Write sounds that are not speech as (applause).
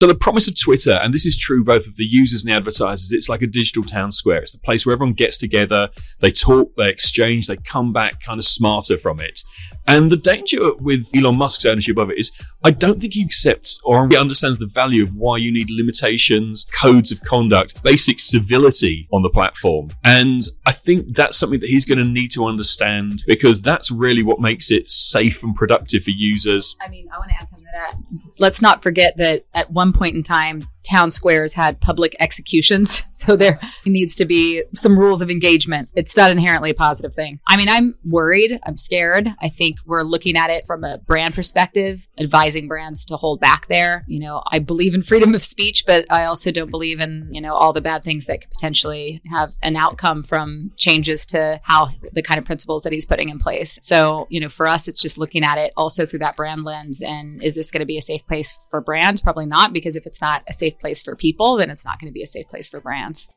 So the promise of Twitter, and this is true both of the users and the advertisers, it's like a digital town square. It's the place where everyone gets together, they talk, they exchange, they come back kind of smarter from it. And the danger with Elon Musk's ownership of it is I don't think he accepts or understands the value of why you need limitations, codes of conduct, basic civility on the platform. And I think that's something that he's going to need to understand because that's really what makes it safe and productive for users. I mean, that. Let's not forget that at one point in time, town squares had public executions. (laughs) So there needs to be some rules of engagement. It's not inherently a positive thing. I mean, I'm worried. I'm scared. I think we're looking at it from a brand perspective, advising brands to hold back there. You know, I believe in freedom of speech, but I also don't believe in, you know, all the bad things that could potentially have an outcome from changes to how the kind of principles that he's putting in place. So, you know, for us, it's just looking at it also through that brand lens. And is going to be a safe place for brands? Probably not, because if it's not a safe place for people, then it's not going to be a safe place for brands.